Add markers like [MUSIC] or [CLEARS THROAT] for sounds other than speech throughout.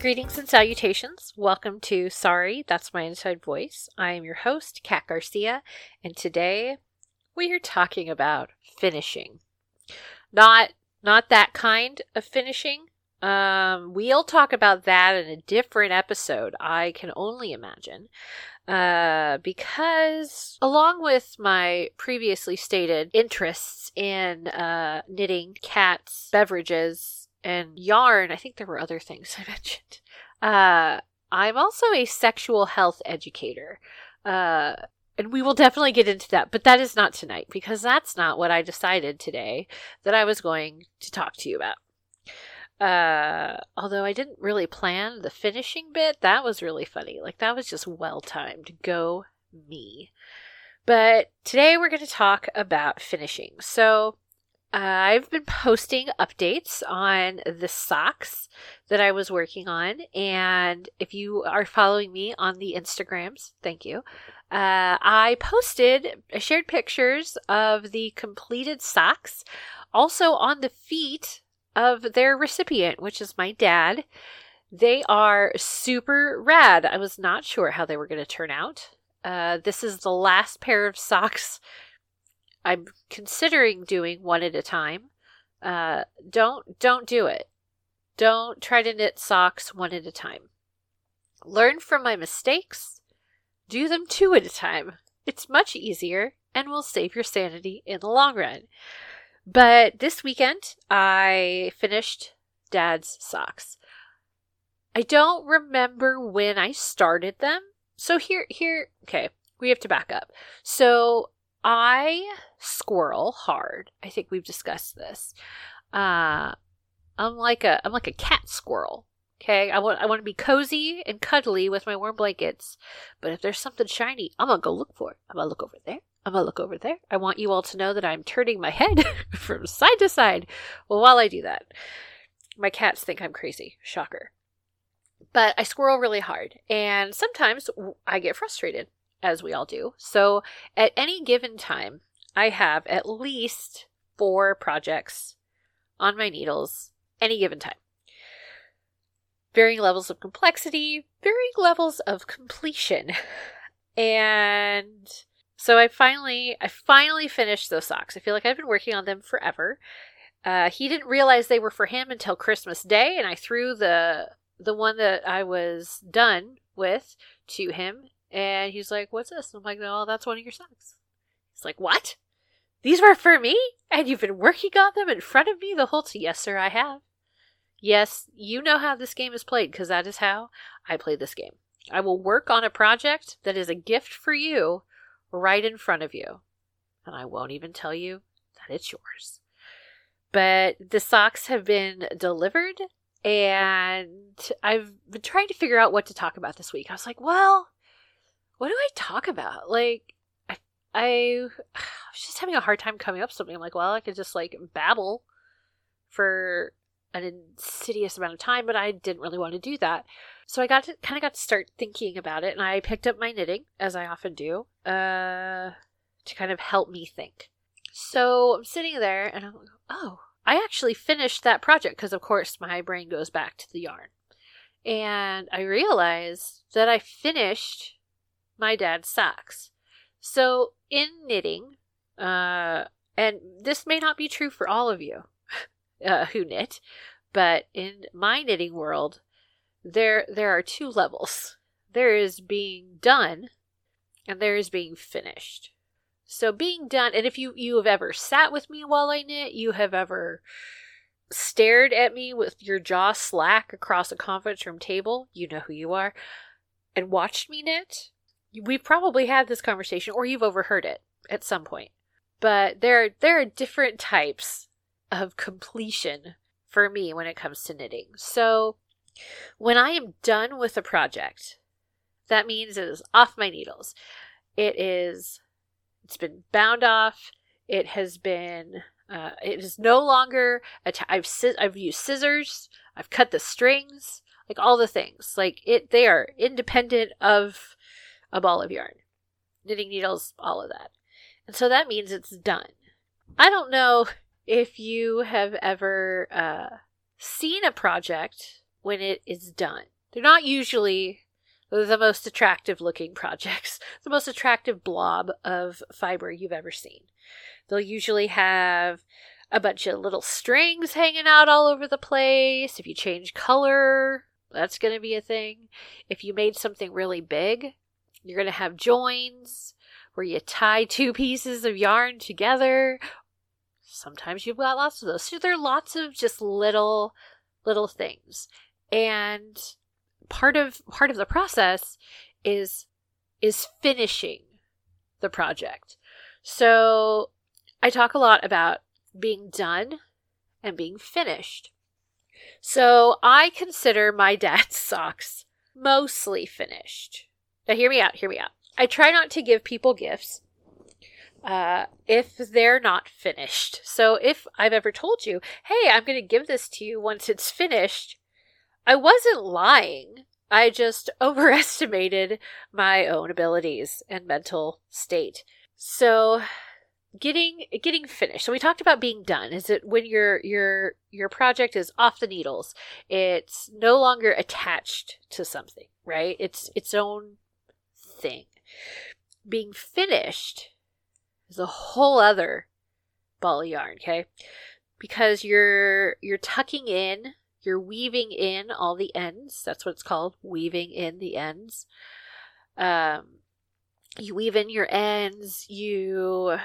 Greetings and salutations. Welcome to Sorry, That's My Inside Voice. I am your host, Kat Garcia, and today we are talking about finishing. Not not that kind of finishing. Um, we'll talk about that in a different episode, I can only imagine. Uh, because along with my previously stated interests in uh, knitting, cats, beverages, and yarn, I think there were other things [LAUGHS] I mentioned. Uh, I'm also a sexual health educator. Uh, and we will definitely get into that, but that is not tonight because that's not what I decided today that I was going to talk to you about. Uh, although I didn't really plan the finishing bit, that was really funny. Like, that was just well timed. Go me. But today we're going to talk about finishing. So, I've been posting updates on the socks that I was working on. And if you are following me on the Instagrams, thank you. Uh, I posted, I shared pictures of the completed socks, also on the feet of their recipient, which is my dad. They are super rad. I was not sure how they were going to turn out. Uh, this is the last pair of socks I'm considering doing one at a time. Uh, don't don't do it. Don't try to knit socks one at a time. Learn from my mistakes. Do them two at a time. It's much easier and will save your sanity in the long run. But this weekend, I finished Dad's socks. I don't remember when I started them. So here, here, okay, we have to back up. So I squirrel hard. I think we've discussed this. Uh, I'm like a, I'm like a cat squirrel. Okay, I want I want to be cozy and cuddly with my warm blankets, but if there's something shiny, I'm gonna go look for it. I'm gonna look over there. I'm gonna look over there. I want you all to know that I'm turning my head [LAUGHS] from side to side. Well, while I do that, my cats think I'm crazy. Shocker. But I squirrel really hard, and sometimes I get frustrated, as we all do. So at any given time, I have at least four projects on my needles any given time varying levels of complexity, varying levels of completion. [LAUGHS] And so I finally I finally finished those socks. I feel like I've been working on them forever. Uh, he didn't realize they were for him until Christmas Day, and I threw the the one that I was done with to him, and he's like, "What's this?" I'm like, "No, that's one of your socks." He's like, "What? These were for me, and you've been working on them in front of me the whole time?" Yes, sir, I have. Yes, you know how this game is played because that is how I play this game. I will work on a project that is a gift for you right in front of you. And I won't even tell you that it's yours. But the socks have been delivered and I've been trying to figure out what to talk about this week. I was like, well, what do I talk about? Like, I, [SIGHS] I, was just having a hard time coming up with something. I'm like, well, I could just like babble for an insidious amount of time, but I didn't really want to do that. So I got to kind of got to start thinking about it, and I picked up my knitting as I often do, uh, to kind of help me think. So I'm sitting there, and I'm like, oh, I actually finished that project because, of course, my brain goes back to the yarn, and I realized that I finished my dad's socks. So in knitting, uh, and this may not be true for all of you [LAUGHS] uh, who knit, but in my knitting world, there there are two levels. There is being done, and there is being finished. So being done, and if you you have ever sat with me while I knit, you have ever stared at me with your jaw slack across a conference room table, you know who you are, and watched me knit. We've probably had this conversation, or you've overheard it at some point. But there there are different types of completion for me when it comes to knitting. So when I am done with a project, that means it is off my needles. It is it's been bound off. It has been uh, it is no longer att- I've I've used scissors. I've cut the strings, like all the things. Like it they are independent of a ball of yarn. Knitting needles, all of that. And so that means it's done. I don't know if you have ever uh, seen a project when it is done. They're not usually the most attractive looking [LAUGHS] projects, the most attractive blob of fiber you've ever seen. They'll usually have a bunch of little strings hanging out all over the place. If you change color, that's going to be a thing. If you made something really big, you're going to have joins where you tie two pieces of yarn together. Sometimes you've got lots of those. So there are lots of just little little things. And part of part of the process is is finishing the project. So I talk a lot about being done and being finished. So I consider my dad's [LAUGHS] socks mostly finished. Now, hear me out, hear me out. I try not to give people gifts uh, if they're not finished. So if I've ever told you, hey, I'm going to give this to you once it's finished, I wasn't lying. I just [LAUGHS] overestimated my own abilities and mental state. So getting getting finished. So we talked about being done. Is it when your your your project is off the needles? It's no longer attached to something, right? It's its own thing. Being finished is a whole other ball of yarn, okay? Because you're you're tucking in, you're weaving in all the ends. That's what it's called, weaving in the ends. Um you weave in your ends, you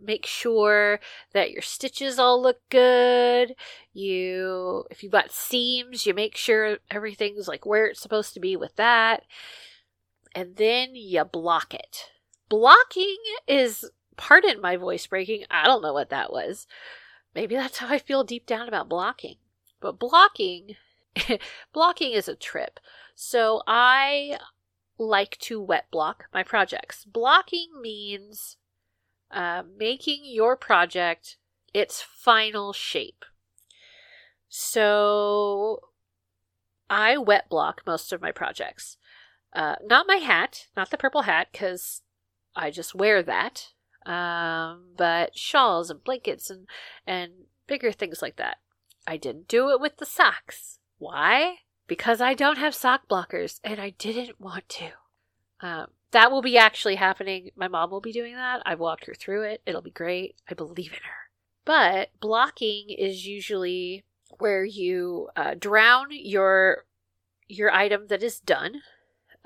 make sure that your stitches all look good. You, if you've got seams, you make sure everything's like where it's supposed to be with that. And then you block it. Blocking is, pardon my voice breaking, I don't know what that was. Maybe that's how I feel deep down about blocking. But blocking, [LAUGHS] blocking is a trip. So I like to wet block my projects. Blocking means uh, making your project its final shape. So I wet block most of my projects. Uh, not my hat, not the purple hat, because I just wear that. Um, but shawls and blankets and and bigger things like that. I didn't do it with the socks. Why? Because I don't have sock blockers, and I didn't want to. Um, that will be actually happening. My mom will be doing that. I've walked her through it. It'll be great. I believe in her. But blocking is usually where you uh, drown your your item that is done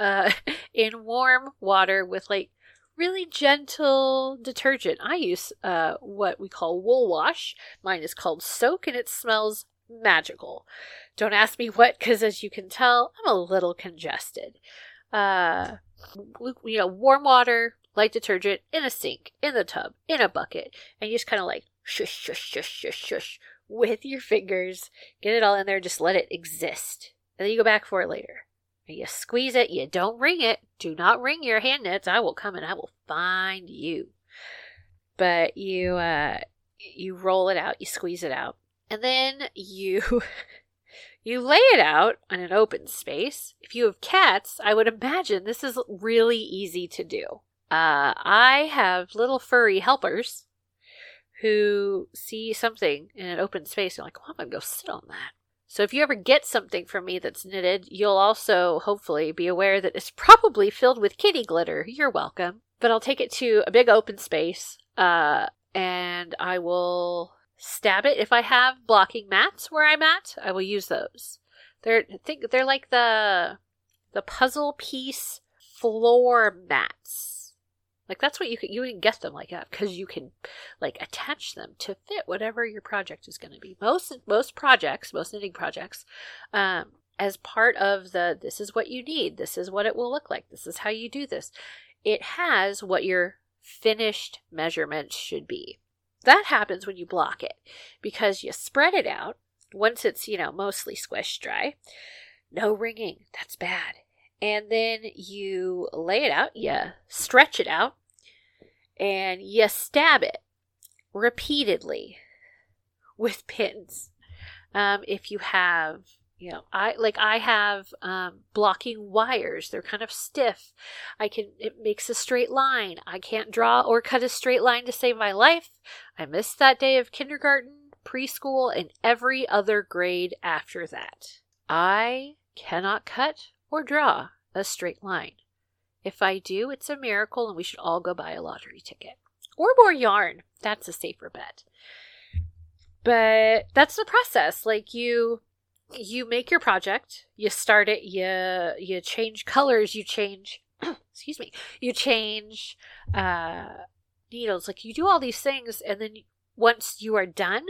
uh, [LAUGHS] in warm water with like really gentle detergent. I use uh, what we call wool wash. Mine is called soak, and it smells magical. Don't ask me what, because as you can tell, I'm a little congested. Uh, you know, warm water, light detergent in a sink, in the tub, in a bucket, and you just kind of like shush, shush, shush, shush, shush with your fingers. Get it all in there, just let it exist. And then you go back for it later. You squeeze it, you don't wring it. Do not wring your hand nets. I will come and I will find you. But you uh you roll it out, you squeeze it out. And then you [LAUGHS] You lay it out on an open space. If you have cats, I would imagine this is really easy to do. Uh, I have little furry helpers who see something in an open space and like, well, I'm to go sit on that. So if you ever get something from me that's knitted, you'll also hopefully be aware that it's probably filled with kitty glitter. You're welcome. But I'll take it to a big open space, uh, and I will stab it. If I have blocking mats where I'm at, I will use those. They're think they're like the the puzzle piece floor mats. Like that's what you you can get them like that because you can like attach them to fit whatever your project is going to be. Most most projects, most knitting projects, um, as part of the this is what you need, this is what it will look like, this is how you do this. It has what your finished measurements should be. That happens when you block it because you spread it out once it's, you know, mostly squished dry. No wringing, that's bad. And then you lay it out, you stretch it out, and you stab it repeatedly with pins. Um, if you have you know i like i have um, blocking wires. They're kind of stiff. I can it makes a straight line. I can't draw or cut a straight line to save my life. I missed that day of kindergarten preschool and every other grade after that. I cannot cut or draw a straight line. If I do, it's a miracle and we should all go buy a lottery ticket. Or more yarn. That's a safer bet. But that's the process. Like you you make your project, you start it, you you change colors, you change [CLEARS THROAT] excuse me, you change uh needles, like you do all these things and then once you are done,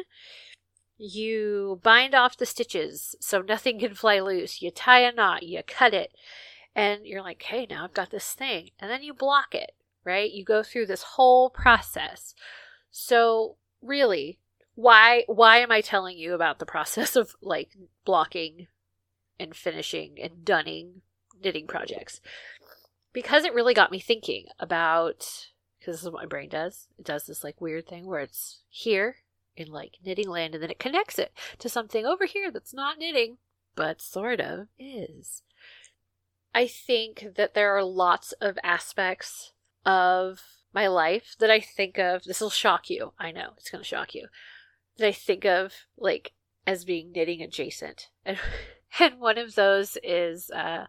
you bind off the stitches so nothing can fly loose. You tie a knot, you cut it, and you're like, hey, now I've got this thing. And then you block it, right? You go through this whole process. So, really, why why am I telling you about the process [LAUGHS] of like blocking and finishing and dunning knitting projects? Because it really got me thinking about because this is what my brain does. It does this like weird thing where it's here in like knitting land and then it connects it to something over here that's not knitting, but sort of is. I think that there are lots of aspects of my life that I think of. This will shock you. I know it's going to shock you. That I think of like as being knitting adjacent. And, [LAUGHS] and one of those is uh,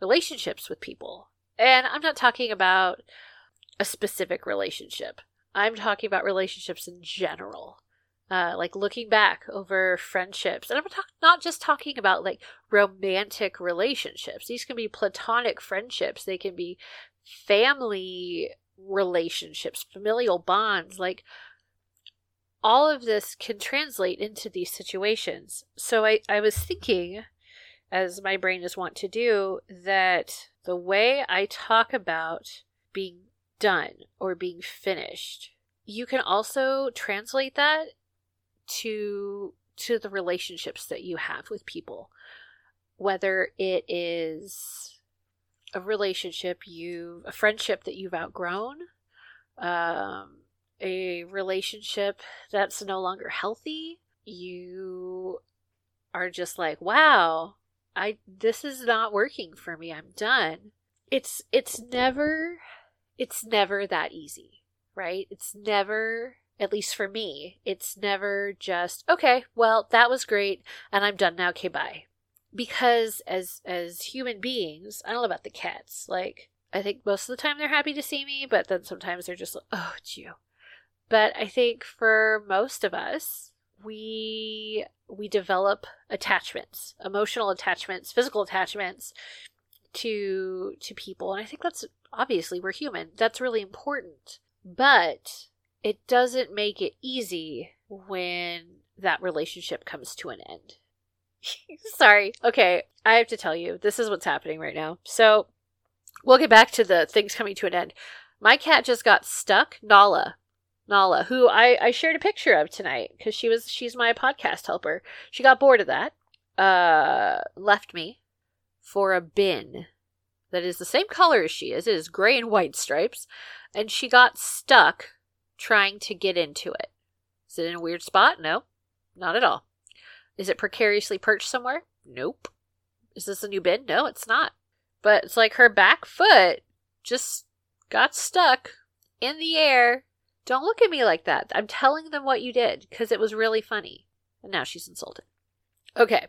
relationships with people. And I'm not talking about a specific relationship, I'm talking about relationships in general uh, like looking back over friendships. And I'm talk- not just talking about like romantic relationships, these can be platonic friendships, they can be family relationships, familial bonds. Like all of this can translate into these situations. So I, I was thinking, as my brain is wont to do, that the way I talk about being done or being finished you can also translate that to to the relationships that you have with people. Whether it is a relationship you a friendship that you've outgrown um, a relationship that's no longer healthy you are just like wow i this is not working for me. I'm done. It's it's never it's never that easy right? It's never at least for me, it's never just, okay, well, that was great and I'm done now, okay, bye. Because as as human beings, I don't know about the cats. Like, I think most of the time they're happy to see me, but then sometimes they're just like, oh, it's you. But I think for most of us, we we develop attachments, emotional attachments, physical attachments to to people. And I think that's obviously we're human. That's really important. But it doesn't make it easy when that relationship comes to an end. [LAUGHS] Sorry. Okay, I have to tell you, this is what's happening right now. So, we'll get back to the things coming to an end. My cat just got stuck. Nala, Nala, who I, I shared a picture of tonight because she was she's my podcast helper. She got bored of that, uh, left me for a bin that is the same color as she is. It is gray and white stripes, and she got stuck trying to get into it. Is it in a weird spot? No, not at all. Is it precariously perched somewhere? Nope. Is this a new bin? No, it's not. But it's like her back foot just got stuck in the air. Don't look at me like that. I'm telling them what you did because it was really funny. And now she's insulted. Okay,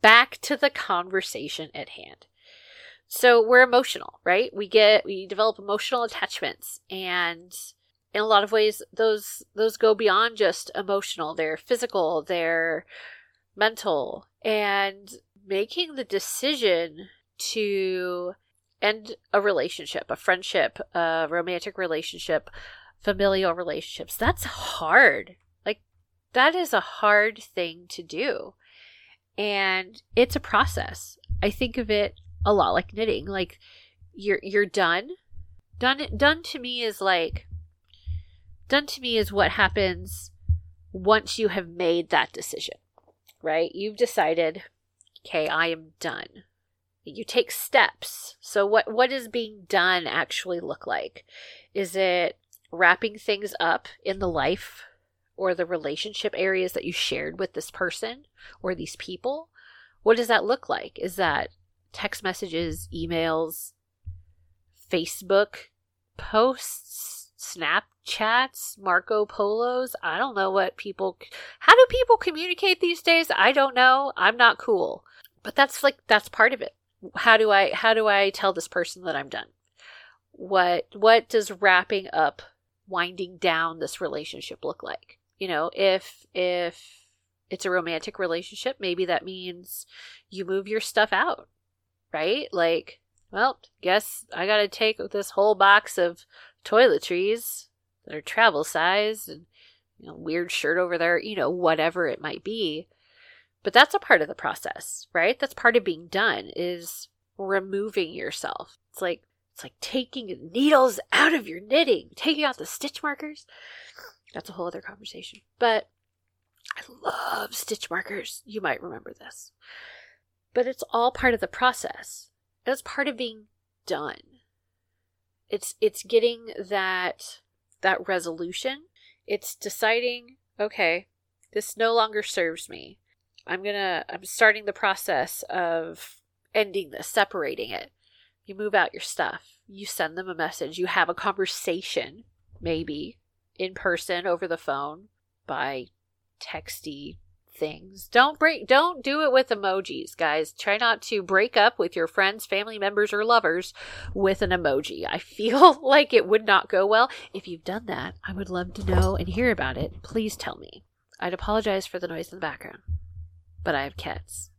back to the conversation at hand. So we're emotional, right? We get, we develop emotional attachments and in a lot of ways those those go beyond just emotional they're physical they're mental. And making the decision to end a relationship a friendship a romantic relationship familial relationships that's hard. Like that is a hard thing to do. And it's a process. I think of it a lot like knitting. Like you're you're done. Done done to me is like done to me is what happens once you have made that decision, right? You've decided, okay, I am done. You take steps. So what what does being done actually look like? Is it wrapping things up in the life or the relationship areas that you shared with this person or these people? What does that look like? Is that text messages, emails, Facebook posts, Snapchats, Marco Polos. I don't know what people. How do people communicate these days? I don't know. I'm not cool. But that's like that's part of it. How do I how do I tell this person that I'm done? What what does wrapping up winding down this relationship look like? You know, if if it's a romantic relationship, maybe that means you move your stuff out, right? Like, well, guess I got to take this whole box of toiletries that are travel size and you know, weird shirt over there, you know, whatever it might be. But that's a part of the process, right? That's part of being done is removing yourself. It's like it's like taking needles out of your knitting, taking out the stitch markers. That's a whole other conversation. But I love stitch markers. You might remember this. But it's all part of the process. It's part of being done. It's it's getting that that resolution. It's deciding, okay, this no longer serves me. I'm going to I'm starting the process of ending this, separating it. You move out your stuff. You send them a message. You have a conversation, maybe in person over the phone by texty things. Don't break don't do it with emojis, guys. Try not to break up with your friends, family members or lovers with an emoji. I [LAUGHS] feel like it would not go well. If you've done that, I would love to know and hear about it. Please tell me. I'd apologize for the noise in the background. But I have cats.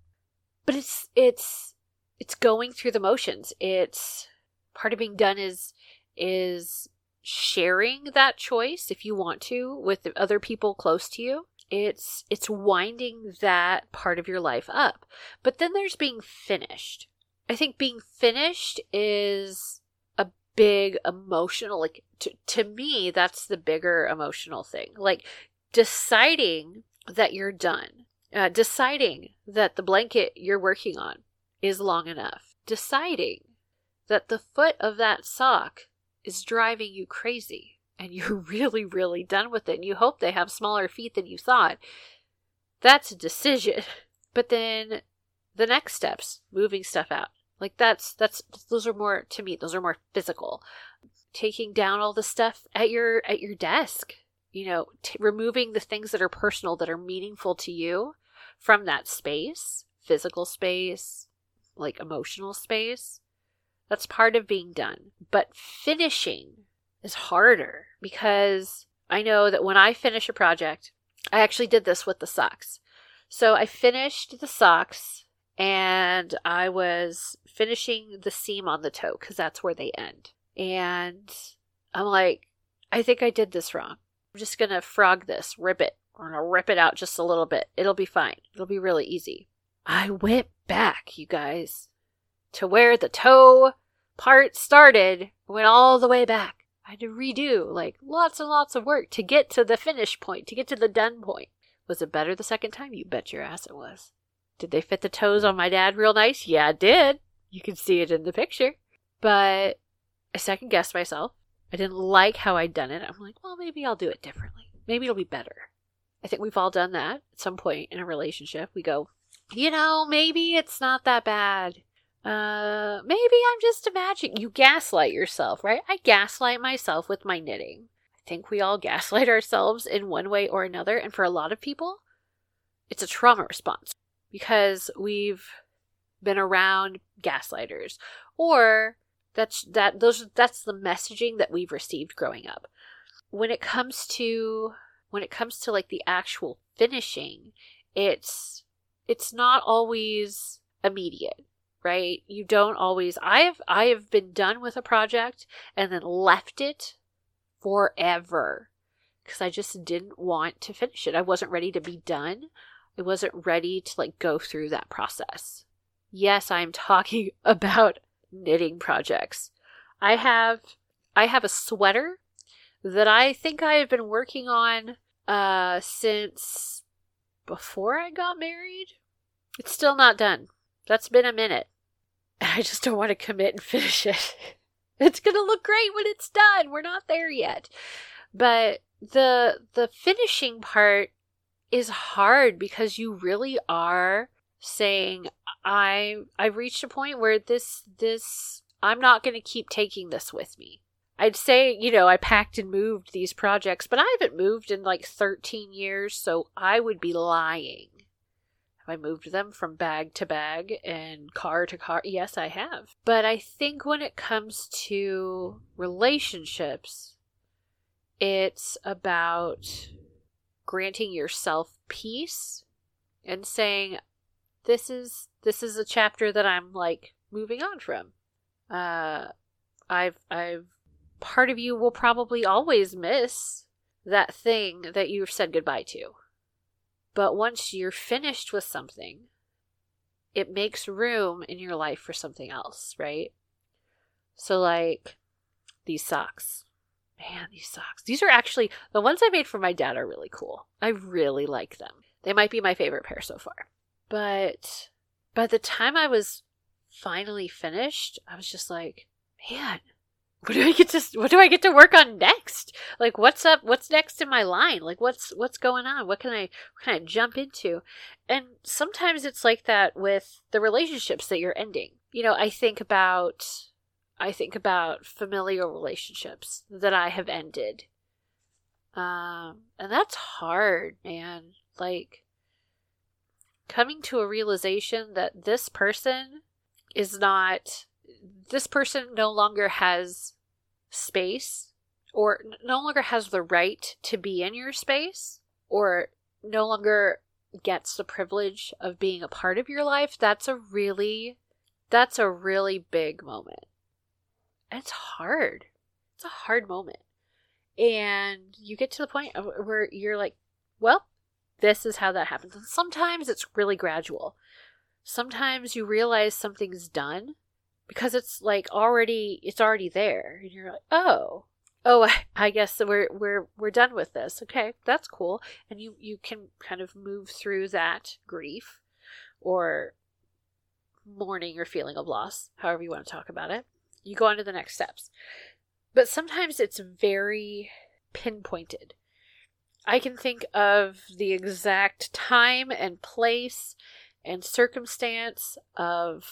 But it's it's it's going through the motions. It's part of being done is is sharing that choice if you want to with other people close to you it's it's winding that part of your life up. But then there's being finished. I think being finished is a big emotional like to, to me that's the bigger emotional thing. Like deciding that you're done uh, deciding that the blanket you're working on is long enough. Deciding that the foot of that sock is driving you crazy and you're [LAUGHS] really, really done with it, and you hope they have smaller feet than you thought, that's a decision. [LAUGHS] But then the next steps, moving stuff out. Like that's that's those are more to me, those are more physical. Taking down all the stuff at your at your desk. You know, t- removing the things that are personal that are meaningful to you from that space, physical space, like emotional space. That's part of being done. But finishing is harder because I know that when I finish a project, I actually did this with the socks. So I finished the socks and I was finishing the seam on the toe because that's where they end. And I'm like, I think I did this wrong. I'm just going to frog this, rip it. I'm going to rip it out just a little bit. It'll be fine. It'll be really easy. I went back, you guys, to where the toe part started, went all the way back. I had to redo like lots and lots of work to get to the finish point, to get to the done point. Was it better the second time? You bet your ass it was. Did they fit the toes on my dad real nice? Yeah, it did. You can see it in the picture. But I second guessed myself. I didn't like how I'd done it. I'm like, well, maybe I'll do it differently. Maybe it'll be better. I think we've all done that at some point in a relationship. We go, you know, maybe it's not that bad uh, maybe I'm just imagining. You gaslight yourself, right? I gaslight myself with my knitting. I think we all [LAUGHS] gaslight ourselves in one way or another. And for a lot of people, it's a trauma response because we've been around gaslighters or that's that those that's the messaging that we've received growing up when it comes to when it comes to like the actual finishing it's it's not always immediate right? You don't always I have I have been done with a project and then left it forever because I just didn't want to finish it. I wasn't ready to be done. I wasn't ready to like go through that process. Yes, I'm [LAUGHS] talking about knitting projects. I have I have a sweater that I think I have been working on uh since before I got married. It's still not done. That's been a minute. and [LAUGHS] I just don't want to commit and [LAUGHS] finish it. it's going to look great when it's done. We're not there yet. But the the finishing part is hard because you really are saying I I've reached a point where this this I'm not going to keep taking this with me. I'd say, you know, I packed and moved these projects, but I haven't moved in like 13 years, so I would be lying Have I moved them from bag to bag and car to car? Yes, I have. But I think when it comes to relationships, it's about granting yourself peace and saying this is this is a chapter that I'm like moving on from. Uh I've I've part of you will probably always miss that thing that you've said goodbye to. But once you're finished with something, it makes room in your life for something else, right? So, like these socks. Man, these socks. These are actually the ones I made for my dad are really cool. I really like them. They might be my favorite pair so far. But by the time I was finally finished, I was just like, man, what do I get to what do I get to work on next? Like what's up what's next in my line? Like what's what's going on? What can I what can I jump into? And sometimes it's like that with the relationships that you're ending. You know, I think about I think about familial relationships that I have ended. Um and that's hard, man. Like coming to a realization that this person is not this person no longer has space or no longer has the right to be in your space or no longer gets the privilege of being a part of your life that's a really that's a really big moment. It's hard. It's a hard moment. And you get to the point where you're like well this is how that happens. And sometimes it's really gradual. Sometimes you realize something's done because it's like already it's already there. And you're like oh oh [LAUGHS] i guess we're we're we're done with this. Okay that's cool. And you you can kind of move through that grief or mourning or feeling of loss however you want to talk about it. You go on to the next steps. But sometimes it's very pinpointed. I can think of the exact time and place and circumstance of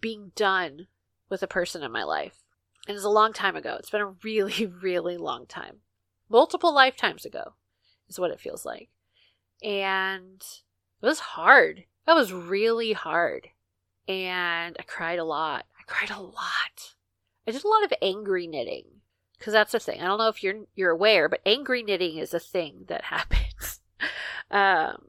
being done with a person in my life. And it's a long time ago. It's been a really, [LAUGHS] really long time. Multiple lifetimes ago is what it feels like. And it was hard. That was really hard. And I cried a lot. I cried a lot. I did a lot of angry knitting because that's the thing. I don't know if you're you're aware, but angry knitting is a thing that [LAUGHS] happens. um,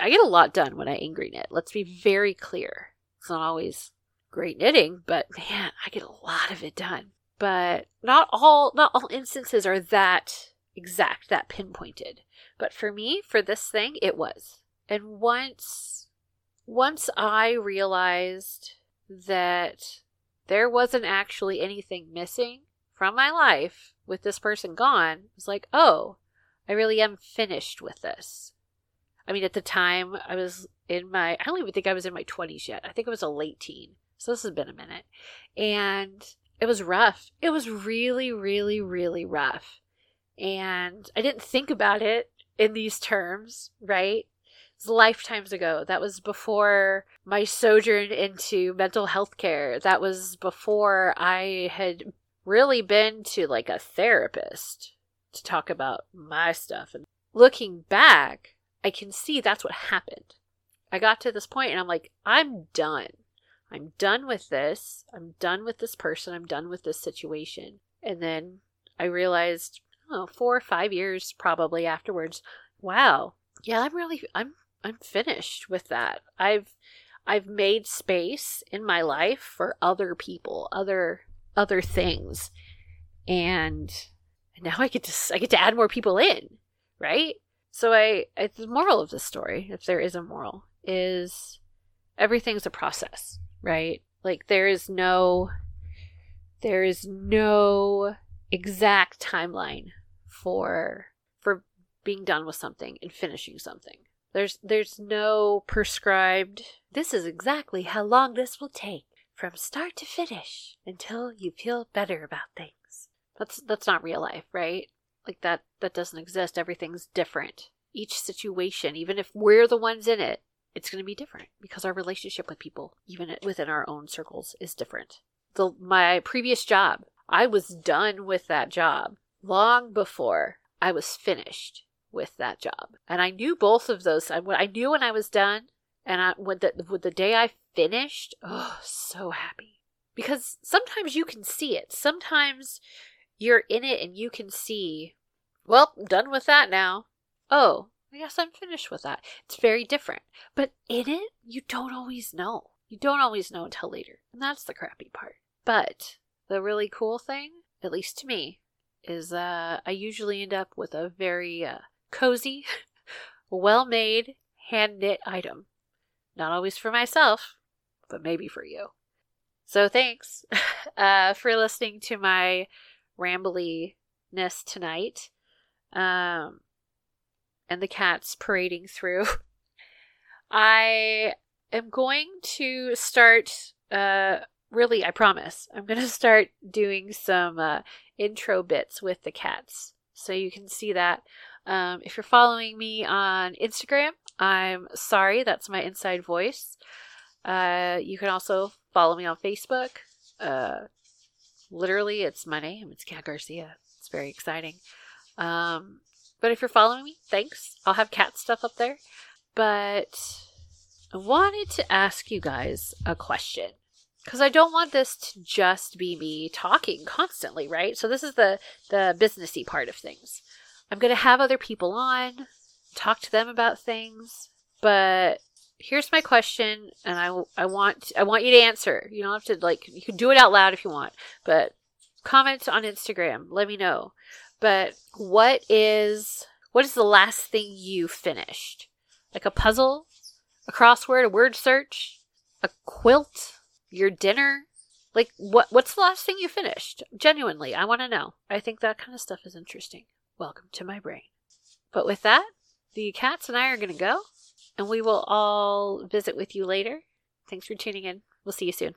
I get a lot done when I angry knit. Let's be very clear. It's not always great knitting, but man, I get a lot of it done. But not all not all instances are that exact, that pinpointed. But for me, for this thing, it was. And once once I realized that there wasn't actually anything missing from my life with this person gone, it was like, oh, I really am finished with this. I mean, at the time, I was in my, I don't even think I was in my 20s yet. I think I was a late teen. So this has been a minute. And it was rough. It was really, really, really rough. And I didn't think about it in these terms, right? It was lifetimes ago. That was before my sojourn into mental health care. That was before I had really been to like a therapist to talk about my stuff. And looking back, I can see that's what happened. I got to this point and I'm like, I'm done. I'm done with this. I'm done with this person. I'm done with this situation. And then I realized, oh, four or five years probably afterwards, wow, yeah, I'm really, I'm, I'm finished with that. I've, I've made space in my life for other people, other, other things. And now I get to, I get to add more people in, right? So I, I the moral of the story, if there is a moral, is everything's a process right? Like there is no there is no exact timeline for for being done with something and finishing something. There's there's no prescribed this is exactly how long this will take from start to finish until you feel better about things. That's that's not real life, right? Like that that doesn't exist. Everything's different. Each situation, even if we're the ones in it, it's going to be different because our relationship with people, even within our own circles, is different. The, my previous job, I was done with that job long before I was finished with that job. And I knew both of those. I, I knew when I was done, And I, with the, the day I finished, oh, so happy. Because sometimes you can see it. Sometimes you're in it and you can see, well, done with that now. Oh, I guess I'm finished with that. It's very different. But in it, you don't always know. You don't always know until later. And that's the crappy part. But the really cool thing, at least to me, is uh, I usually end up with a very uh, cozy, [LAUGHS] well made, hand knit item. Not always for myself, but maybe for you. So thanks [LAUGHS] uh, for listening to my rambliness tonight. Um, and the cats parading through. [LAUGHS] I am going to start, uh, really, I promise, I'm going [LAUGHS] to start doing some uh, intro bits with the cats. So you can see that. Um, if you're following me on Instagram, I'm sorry, that's my inside voice. Uh, you can also follow me on Facebook. Uh, literally, it's my name. It's Kat Garcia. It's very exciting. Um, but if you're following me, thanks. I'll have cat stuff up there. But I wanted to ask you guys a question. Because I don't want this to just be me talking constantly, right? So this is the the businessy part of things. I'm going to have other people on, talk to them about things, but here's my question and I I want I want you to answer. You don't have to like you can do it out loud if you want, but comment on Instagram. Let me know. But what is what is the last thing you finished? Like a puzzle, a crossword, a word search, a quilt, your dinner? Like what what's the last thing you finished? Genuinely, I want to know. I think that kind of stuff is interesting. Welcome to my brain. But with that, the cats and I are going to go, and we will all visit with you later. Thanks for tuning in. We'll see you soon.